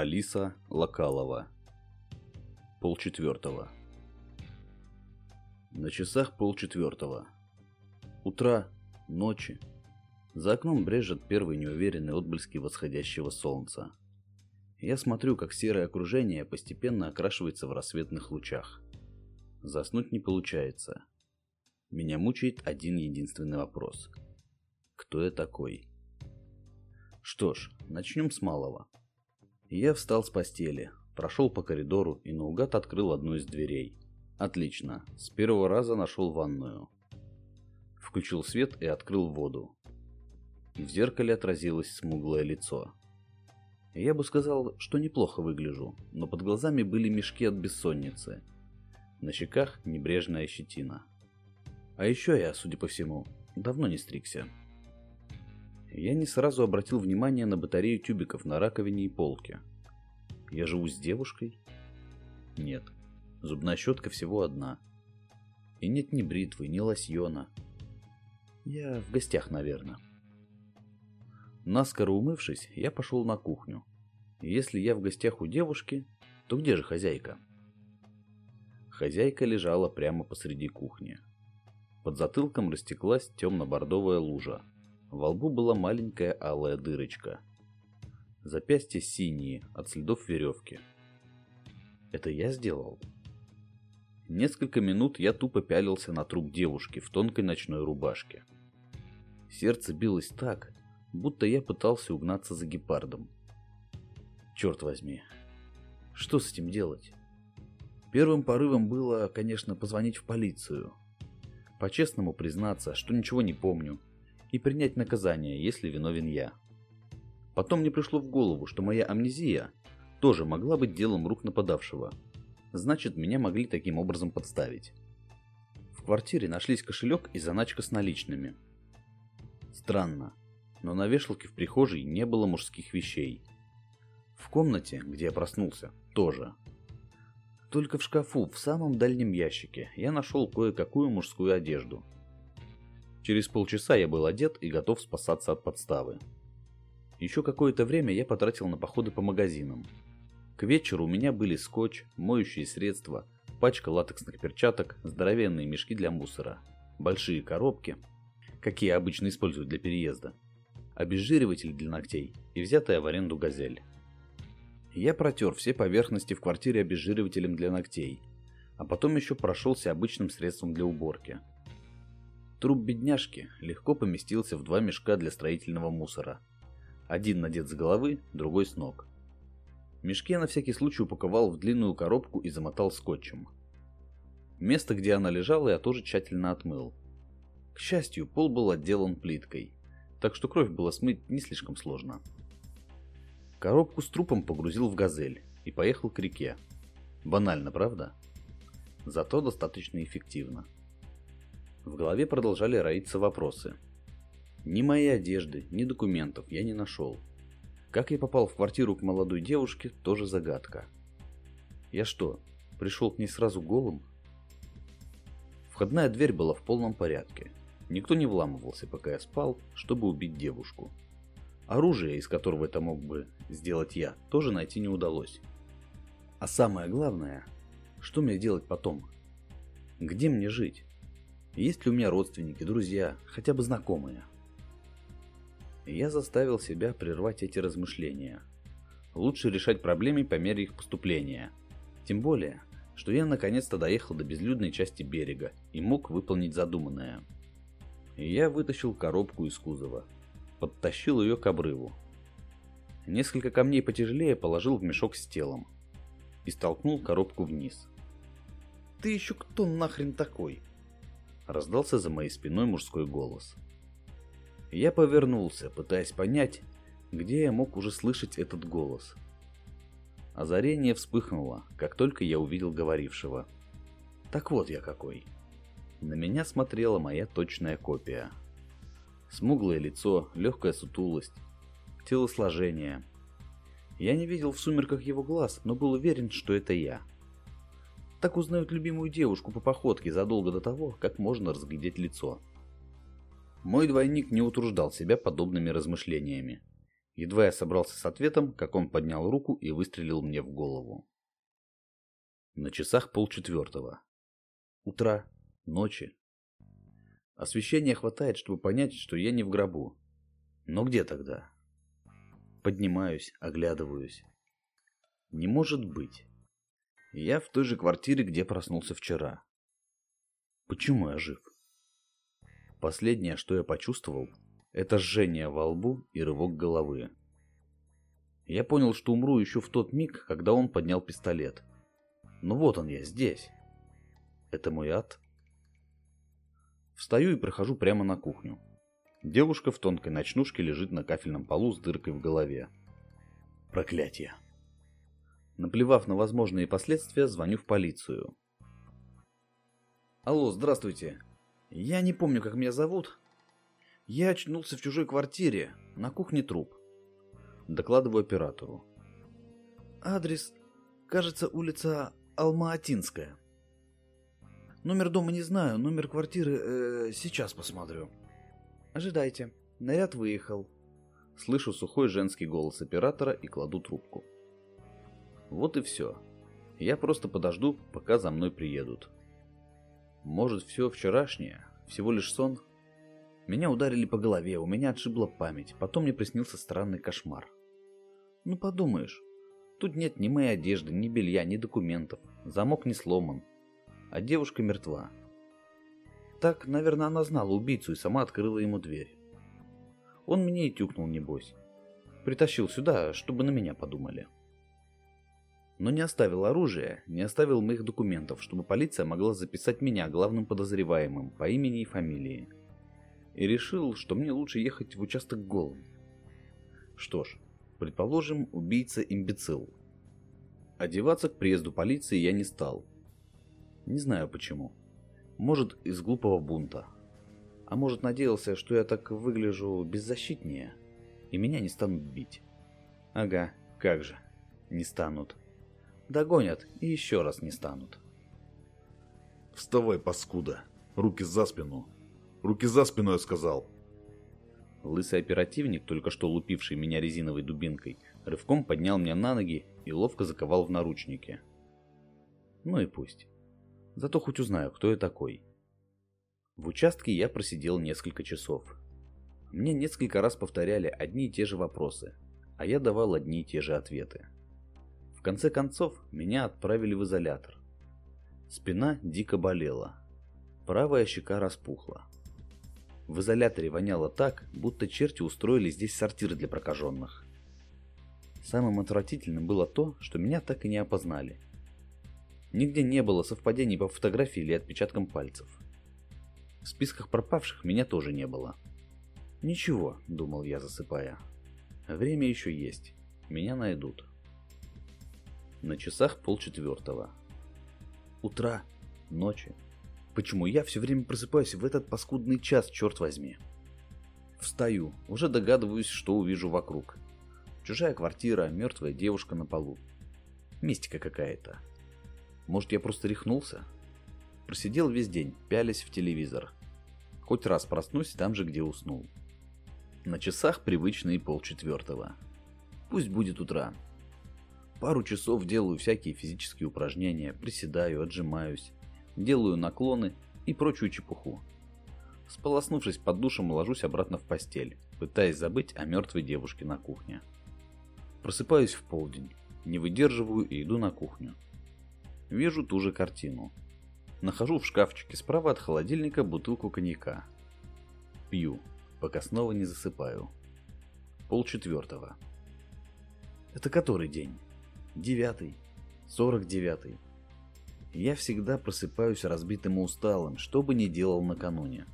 Алиса Локалова. Полчетвертого. На часах полчетвертого. Утра, ночи. За окном брежет первые неуверенные отблески восходящего солнца. Я смотрю, как серое окружение постепенно окрашивается в рассветных лучах. Заснуть не получается. Меня мучает один единственный вопрос. Кто я такой? Что ж, начнем с малого. Я встал с постели, прошел по коридору и наугад открыл одну из дверей. Отлично, с первого раза нашел ванную. Включил свет и открыл воду. В зеркале отразилось смуглое лицо. Я бы сказал, что неплохо выгляжу, но под глазами были мешки от бессонницы. На щеках небрежная щетина. А еще я, судя по всему, давно не стригся. Я не сразу обратил внимание на батарею тюбиков на раковине и полке. Я живу с девушкой? Нет. Зубная щетка всего одна. И нет ни бритвы, ни лосьона. Я в гостях, наверное. Наскоро умывшись, я пошел на кухню. если я в гостях у девушки, то где же хозяйка? Хозяйка лежала прямо посреди кухни. Под затылком растеклась темно-бордовая лужа, во лбу была маленькая алая дырочка. Запястья синие, от следов веревки. Это я сделал? Несколько минут я тупо пялился на труп девушки в тонкой ночной рубашке. Сердце билось так, будто я пытался угнаться за гепардом. Черт возьми, что с этим делать? Первым порывом было, конечно, позвонить в полицию. По-честному признаться, что ничего не помню, и принять наказание, если виновен я. Потом мне пришло в голову, что моя амнезия тоже могла быть делом рук нападавшего. Значит, меня могли таким образом подставить. В квартире нашлись кошелек и заначка с наличными. Странно, но на вешалке в прихожей не было мужских вещей. В комнате, где я проснулся, тоже. Только в шкафу, в самом дальнем ящике, я нашел кое-какую мужскую одежду – Через полчаса я был одет и готов спасаться от подставы. Еще какое-то время я потратил на походы по магазинам. К вечеру у меня были скотч, моющие средства, пачка латексных перчаток, здоровенные мешки для мусора, большие коробки, какие обычно используют для переезда, обезжириватель для ногтей и взятая в аренду газель. Я протер все поверхности в квартире обезжиривателем для ногтей, а потом еще прошелся обычным средством для уборки – Труп бедняжки легко поместился в два мешка для строительного мусора. Один надет с головы, другой с ног. Мешки я на всякий случай упаковал в длинную коробку и замотал скотчем. Место, где она лежала, я тоже тщательно отмыл. К счастью, пол был отделан плиткой, так что кровь было смыть не слишком сложно. Коробку с трупом погрузил в газель и поехал к реке. Банально, правда? Зато достаточно эффективно. В голове продолжали роиться вопросы. Ни моей одежды, ни документов я не нашел. Как я попал в квартиру к молодой девушке, тоже загадка. Я что, пришел к ней сразу голым? Входная дверь была в полном порядке. Никто не вламывался, пока я спал, чтобы убить девушку. Оружие, из которого это мог бы сделать я, тоже найти не удалось. А самое главное, что мне делать потом? Где мне жить? Есть ли у меня родственники, друзья, хотя бы знакомые? Я заставил себя прервать эти размышления. Лучше решать проблемы по мере их поступления. Тем более, что я наконец-то доехал до безлюдной части берега и мог выполнить задуманное. Я вытащил коробку из кузова, подтащил ее к обрыву. Несколько камней потяжелее положил в мешок с телом и столкнул коробку вниз. «Ты еще кто нахрен такой?» Раздался за моей спиной мужской голос. Я повернулся, пытаясь понять, где я мог уже слышать этот голос. Озарение вспыхнуло, как только я увидел говорившего. Так вот я какой. На меня смотрела моя точная копия. Смуглое лицо, легкая сутулость, телосложение. Я не видел в сумерках его глаз, но был уверен, что это я. Так узнают любимую девушку по походке задолго до того, как можно разглядеть лицо. Мой двойник не утруждал себя подобными размышлениями. Едва я собрался с ответом, как он поднял руку и выстрелил мне в голову. На часах полчетвертого. Утра, ночи. Освещения хватает, чтобы понять, что я не в гробу. Но где тогда? Поднимаюсь, оглядываюсь. Не может быть. Я в той же квартире, где проснулся вчера. Почему я жив? Последнее, что я почувствовал, это жжение во лбу и рывок головы. Я понял, что умру еще в тот миг, когда он поднял пистолет. Но вот он я, здесь. Это мой ад? Встаю и прохожу прямо на кухню. Девушка в тонкой ночнушке лежит на кафельном полу с дыркой в голове. Проклятие. Наплевав на возможные последствия, звоню в полицию. Алло, здравствуйте. Я не помню, как меня зовут. Я очнулся в чужой квартире, на кухне труп. Докладываю оператору. Адрес, кажется, улица Алма-Атинская. Номер дома не знаю, номер квартиры э, сейчас посмотрю. Ожидайте, наряд выехал. Слышу сухой женский голос оператора и кладу трубку. Вот и все. Я просто подожду, пока за мной приедут. Может, все вчерашнее, всего лишь сон? Меня ударили по голове, у меня отшибла память, потом мне приснился странный кошмар. Ну подумаешь, тут нет ни моей одежды, ни белья, ни документов, замок не сломан, а девушка мертва. Так, наверное, она знала убийцу и сама открыла ему дверь. Он мне и тюкнул, небось. Притащил сюда, чтобы на меня подумали. Но не оставил оружия, не оставил моих документов, чтобы полиция могла записать меня главным подозреваемым по имени и фамилии. И решил, что мне лучше ехать в участок голым. Что ж, предположим, убийца имбецил. Одеваться к приезду полиции я не стал, не знаю почему. Может, из глупого бунта. А может, надеялся, что я так выгляжу беззащитнее, и меня не станут бить. Ага, как же. Не станут. Догонят и еще раз не станут. Вставай, паскуда. Руки за спину. Руки за спину, я сказал. Лысый оперативник, только что лупивший меня резиновой дубинкой, рывком поднял меня на ноги и ловко заковал в наручники. Ну и пусть. Зато хоть узнаю, кто я такой. В участке я просидел несколько часов. Мне несколько раз повторяли одни и те же вопросы, а я давал одни и те же ответы. В конце концов, меня отправили в изолятор. Спина дико болела. Правая щека распухла. В изоляторе воняло так, будто черти устроили здесь сортиры для прокаженных. Самым отвратительным было то, что меня так и не опознали – Нигде не было совпадений по фотографии или отпечаткам пальцев. В списках пропавших меня тоже не было. «Ничего», — думал я, засыпая. «Время еще есть. Меня найдут». На часах полчетвертого. Утра, ночи. Почему я все время просыпаюсь в этот паскудный час, черт возьми? Встаю, уже догадываюсь, что увижу вокруг. Чужая квартира, мертвая девушка на полу. Мистика какая-то. Может, я просто рехнулся? Просидел весь день, пялясь в телевизор. Хоть раз проснусь там же, где уснул. На часах привычные полчетвертого. Пусть будет утра. Пару часов делаю всякие физические упражнения, приседаю, отжимаюсь, делаю наклоны и прочую чепуху. Сполоснувшись под душем, ложусь обратно в постель, пытаясь забыть о мертвой девушке на кухне. Просыпаюсь в полдень, не выдерживаю и иду на кухню. Вижу ту же картину. Нахожу в шкафчике справа от холодильника бутылку коньяка. Пью, пока снова не засыпаю. Пол четвертого. Это который день? Девятый? Сорок девятый? Я всегда просыпаюсь разбитым и усталым, что бы ни делал накануне.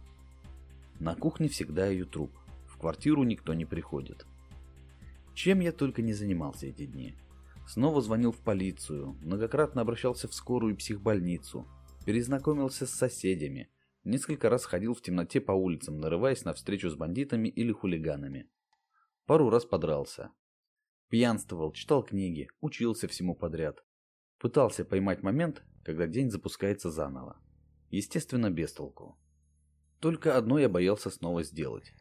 На кухне всегда ее труп. В квартиру никто не приходит. Чем я только не занимался эти дни. Снова звонил в полицию, многократно обращался в скорую и психбольницу, перезнакомился с соседями, несколько раз ходил в темноте по улицам, нарываясь на встречу с бандитами или хулиганами. Пару раз подрался. Пьянствовал, читал книги, учился всему подряд. Пытался поймать момент, когда день запускается заново. Естественно, без толку. Только одно я боялся снова сделать.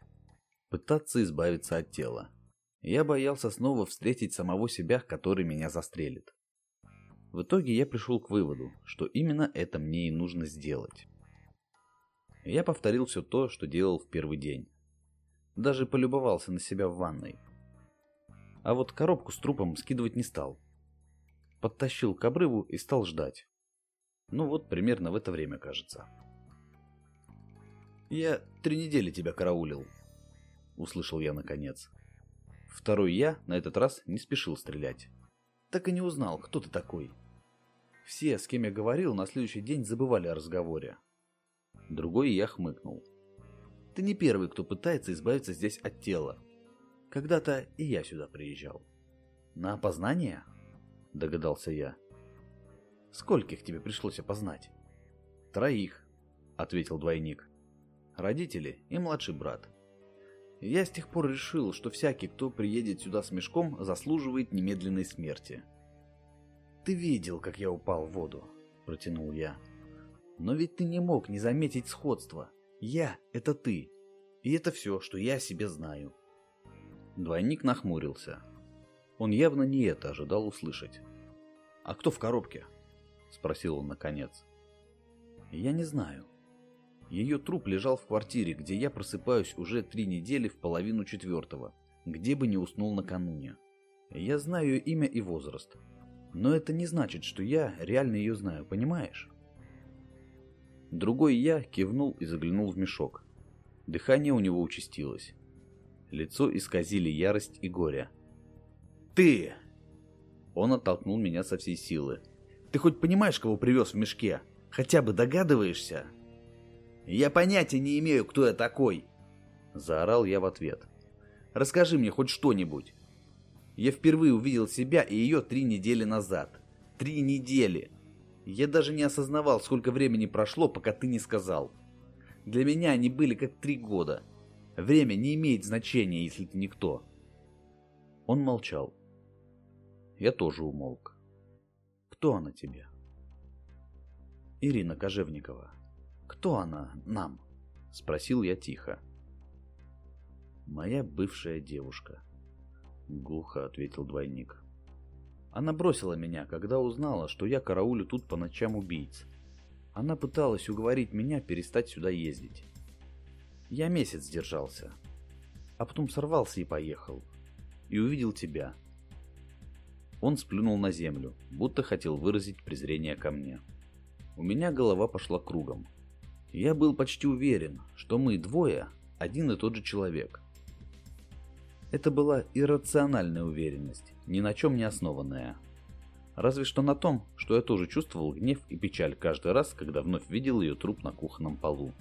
Пытаться избавиться от тела. Я боялся снова встретить самого себя, который меня застрелит. В итоге я пришел к выводу, что именно это мне и нужно сделать. Я повторил все то, что делал в первый день. Даже полюбовался на себя в ванной. А вот коробку с трупом скидывать не стал. Подтащил к обрыву и стал ждать. Ну вот, примерно в это время, кажется. «Я три недели тебя караулил», — услышал я наконец. Второй я на этот раз не спешил стрелять. Так и не узнал, кто ты такой. Все, с кем я говорил, на следующий день забывали о разговоре. Другой я хмыкнул. Ты не первый, кто пытается избавиться здесь от тела. Когда-то и я сюда приезжал. На опознание? Догадался я. Скольких тебе пришлось опознать? Троих, ответил двойник. Родители и младший брат. Я с тех пор решил, что всякий, кто приедет сюда с мешком, заслуживает немедленной смерти. «Ты видел, как я упал в воду», — протянул я. «Но ведь ты не мог не заметить сходства. Я — это ты. И это все, что я себе знаю». Двойник нахмурился. Он явно не это ожидал услышать. «А кто в коробке?» — спросил он наконец. «Я не знаю. Ее труп лежал в квартире, где я просыпаюсь уже три недели в половину четвертого, где бы не уснул накануне. Я знаю ее имя и возраст, но это не значит, что я реально ее знаю, понимаешь? Другой я кивнул и заглянул в мешок. Дыхание у него участилось. Лицо исказили ярость и горе. «Ты!» Он оттолкнул меня со всей силы. «Ты хоть понимаешь, кого привез в мешке? Хотя бы догадываешься?» «Я понятия не имею, кто я такой!» Заорал я в ответ. «Расскажи мне хоть что-нибудь!» Я впервые увидел себя и ее три недели назад. Три недели. Я даже не осознавал, сколько времени прошло, пока ты не сказал. Для меня они были как три года. Время не имеет значения, если ты никто. Он молчал. Я тоже умолк. Кто она тебе? Ирина Кожевникова. Кто она нам? Спросил я тихо. Моя бывшая девушка. — глухо ответил двойник. Она бросила меня, когда узнала, что я караулю тут по ночам убийц. Она пыталась уговорить меня перестать сюда ездить. Я месяц держался, а потом сорвался и поехал. И увидел тебя. Он сплюнул на землю, будто хотел выразить презрение ко мне. У меня голова пошла кругом. Я был почти уверен, что мы двое один и тот же человек. Это была иррациональная уверенность, ни на чем не основанная. Разве что на том, что я тоже чувствовал гнев и печаль каждый раз, когда вновь видел ее труп на кухонном полу.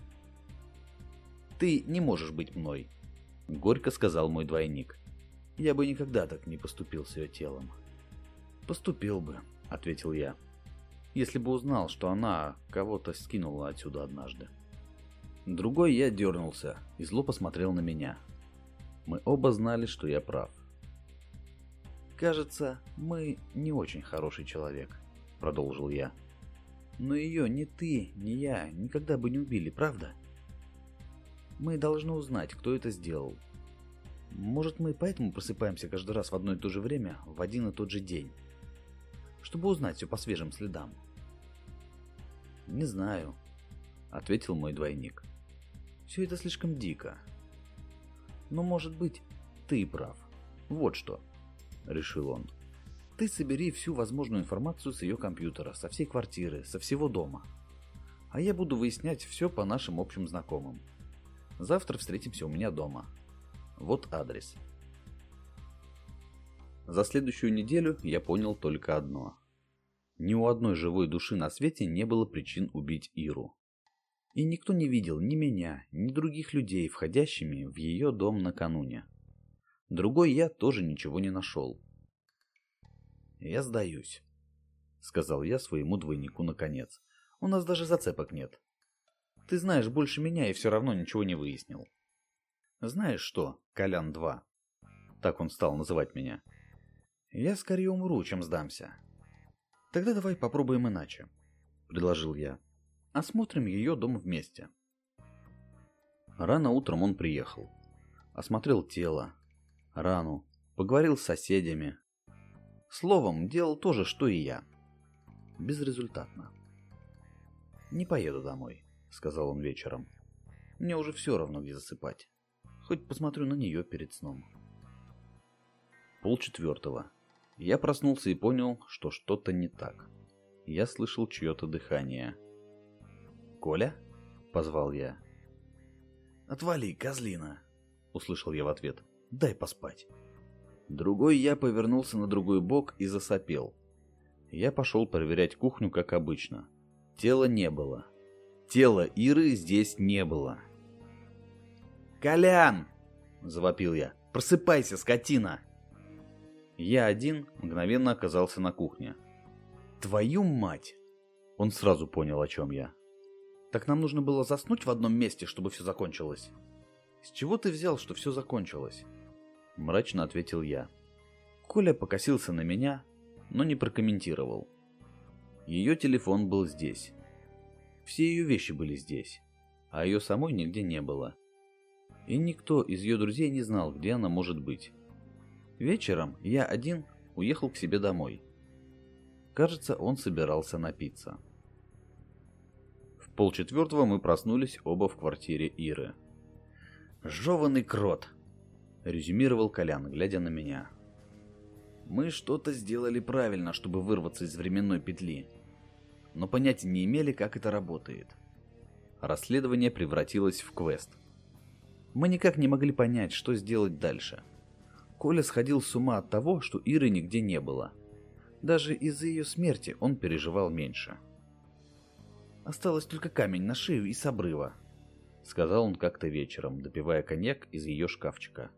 «Ты не можешь быть мной», — горько сказал мой двойник. «Я бы никогда так не поступил с ее телом». «Поступил бы», — ответил я, — «если бы узнал, что она кого-то скинула отсюда однажды». Другой я дернулся и зло посмотрел на меня — мы оба знали, что я прав. «Кажется, мы не очень хороший человек», — продолжил я. «Но ее ни ты, ни я никогда бы не убили, правда? Мы должны узнать, кто это сделал. Может, мы поэтому просыпаемся каждый раз в одно и то же время, в один и тот же день? Чтобы узнать все по свежим следам». «Не знаю», — ответил мой двойник. «Все это слишком дико. Но, может быть, ты прав. Вот что, решил он. Ты собери всю возможную информацию с ее компьютера, со всей квартиры, со всего дома. А я буду выяснять все по нашим общим знакомым. Завтра встретимся у меня дома. Вот адрес. За следующую неделю я понял только одно. Ни у одной живой души на свете не было причин убить Иру. И никто не видел ни меня, ни других людей, входящими в ее дом накануне. Другой я тоже ничего не нашел. «Я сдаюсь», — сказал я своему двойнику наконец. «У нас даже зацепок нет. Ты знаешь больше меня и все равно ничего не выяснил». «Знаешь что, Колян-2?» Так он стал называть меня. «Я скорее умру, чем сдамся». «Тогда давай попробуем иначе», — предложил я. Осмотрим ее дом вместе. Рано утром он приехал. Осмотрел тело, рану, Поговорил с соседями. Словом, делал то же, что и я. Безрезультатно. «Не поеду домой», — сказал он вечером. «Мне уже все равно, где засыпать. Хоть посмотрю на нее перед сном». Полчетвертого. Я проснулся и понял, что что-то не так. Я слышал чье-то дыхание. «Коля?» — позвал я. «Отвали, козлина!» — услышал я в ответ. «Дай поспать». Другой я повернулся на другой бок и засопел. Я пошел проверять кухню, как обычно. Тела не было. Тела Иры здесь не было. «Колян!» — завопил я. «Просыпайся, скотина!» Я один мгновенно оказался на кухне. «Твою мать!» Он сразу понял, о чем я. «Так нам нужно было заснуть в одном месте, чтобы все закончилось?» «С чего ты взял, что все закончилось?» Мрачно ответил я. Коля покосился на меня, но не прокомментировал. Ее телефон был здесь. Все ее вещи были здесь, а ее самой нигде не было. И никто из ее друзей не знал, где она может быть. Вечером я один уехал к себе домой. Кажется, он собирался напиться. В полчетвертого мы проснулись оба в квартире Иры. «Жеванный крот!» — резюмировал Колян, глядя на меня. «Мы что-то сделали правильно, чтобы вырваться из временной петли, но понятия не имели, как это работает. Расследование превратилось в квест. Мы никак не могли понять, что сделать дальше — Коля сходил с ума от того, что Иры нигде не было. Даже из-за ее смерти он переживал меньше. «Осталось только камень на шею и с обрыва», — сказал он как-то вечером, допивая коньяк из ее шкафчика.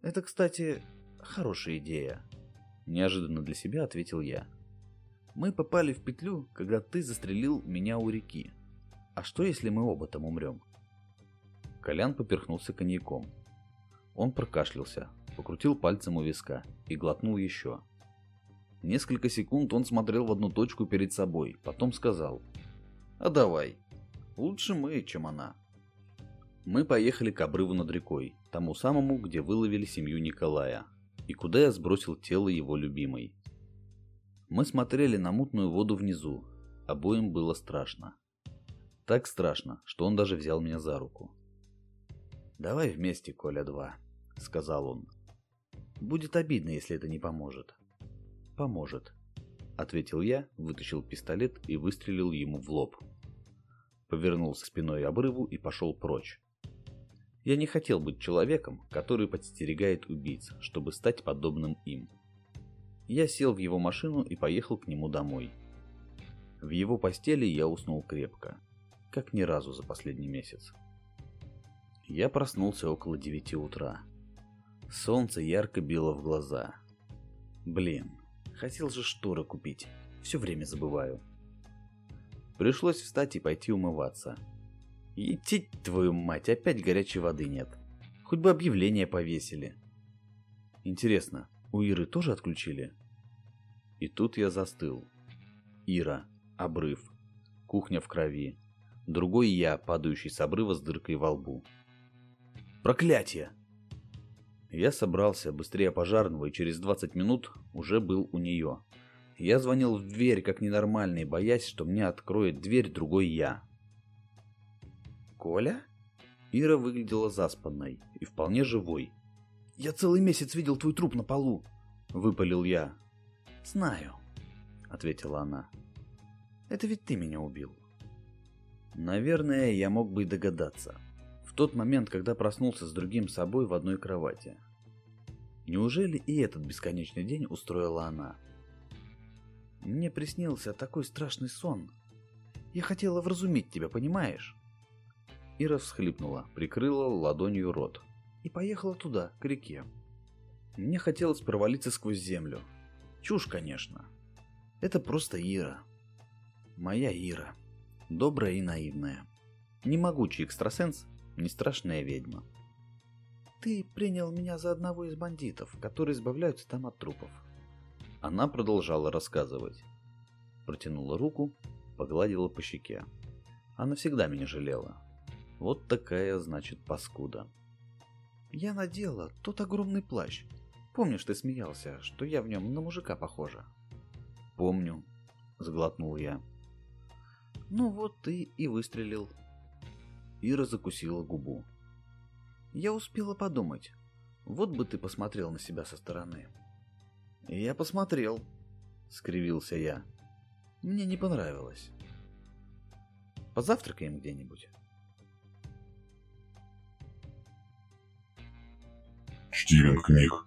«Это, кстати, хорошая идея», — неожиданно для себя ответил я. «Мы попали в петлю, когда ты застрелил меня у реки. А что, если мы оба там умрем?» Колян поперхнулся коньяком. Он прокашлялся, покрутил пальцем у виска и глотнул еще. Несколько секунд он смотрел в одну точку перед собой, потом сказал «А давай, лучше мы, чем она». Мы поехали к обрыву над рекой, тому самому, где выловили семью Николая, и куда я сбросил тело его любимой. Мы смотрели на мутную воду внизу, обоим было страшно. Так страшно, что он даже взял меня за руку. «Давай вместе, Коля-2», — сказал он. Будет обидно, если это не поможет. Поможет, ответил я, вытащил пистолет и выстрелил ему в лоб. Повернулся спиной обрыву и пошел прочь. Я не хотел быть человеком, который подстерегает убийц, чтобы стать подобным им. Я сел в его машину и поехал к нему домой. В его постели я уснул крепко, как ни разу за последний месяц. Я проснулся около девяти утра. Солнце ярко било в глаза. Блин, хотел же шторы купить. Все время забываю. Пришлось встать и пойти умываться. Идти, твою мать, опять горячей воды нет. Хоть бы объявление повесили. Интересно, у Иры тоже отключили? И тут я застыл. Ира, обрыв, кухня в крови. Другой я, падающий с обрыва с дыркой во лбу. Проклятие! Я собрался быстрее пожарного и через 20 минут уже был у нее. Я звонил в дверь как ненормальный, боясь, что мне откроет дверь другой я. «Коля?» Ира выглядела заспанной и вполне живой. «Я целый месяц видел твой труп на полу», — выпалил я. «Знаю», — ответила она. «Это ведь ты меня убил». Наверное, я мог бы и догадаться тот момент, когда проснулся с другим собой в одной кровати. Неужели и этот бесконечный день устроила она? Мне приснился такой страшный сон. Я хотела вразумить тебя, понимаешь? Ира всхлипнула, прикрыла ладонью рот и поехала туда, к реке. Мне хотелось провалиться сквозь землю. Чушь, конечно. Это просто Ира. Моя Ира. Добрая и наивная. Не могучий экстрасенс не страшная ведьма. Ты принял меня за одного из бандитов, которые избавляются там от трупов. Она продолжала рассказывать. Протянула руку, погладила по щеке. Она всегда меня жалела. Вот такая, значит, паскуда. Я надела тот огромный плащ, Помнишь, ты смеялся, что я в нем на мужика похожа? Помню, сглотнул я. Ну вот ты и выстрелил. Ира закусила губу. Я успела подумать. Вот бы ты посмотрел на себя со стороны. Я посмотрел, скривился я. Мне не понравилось. Позавтракаем где-нибудь. Чтимых книг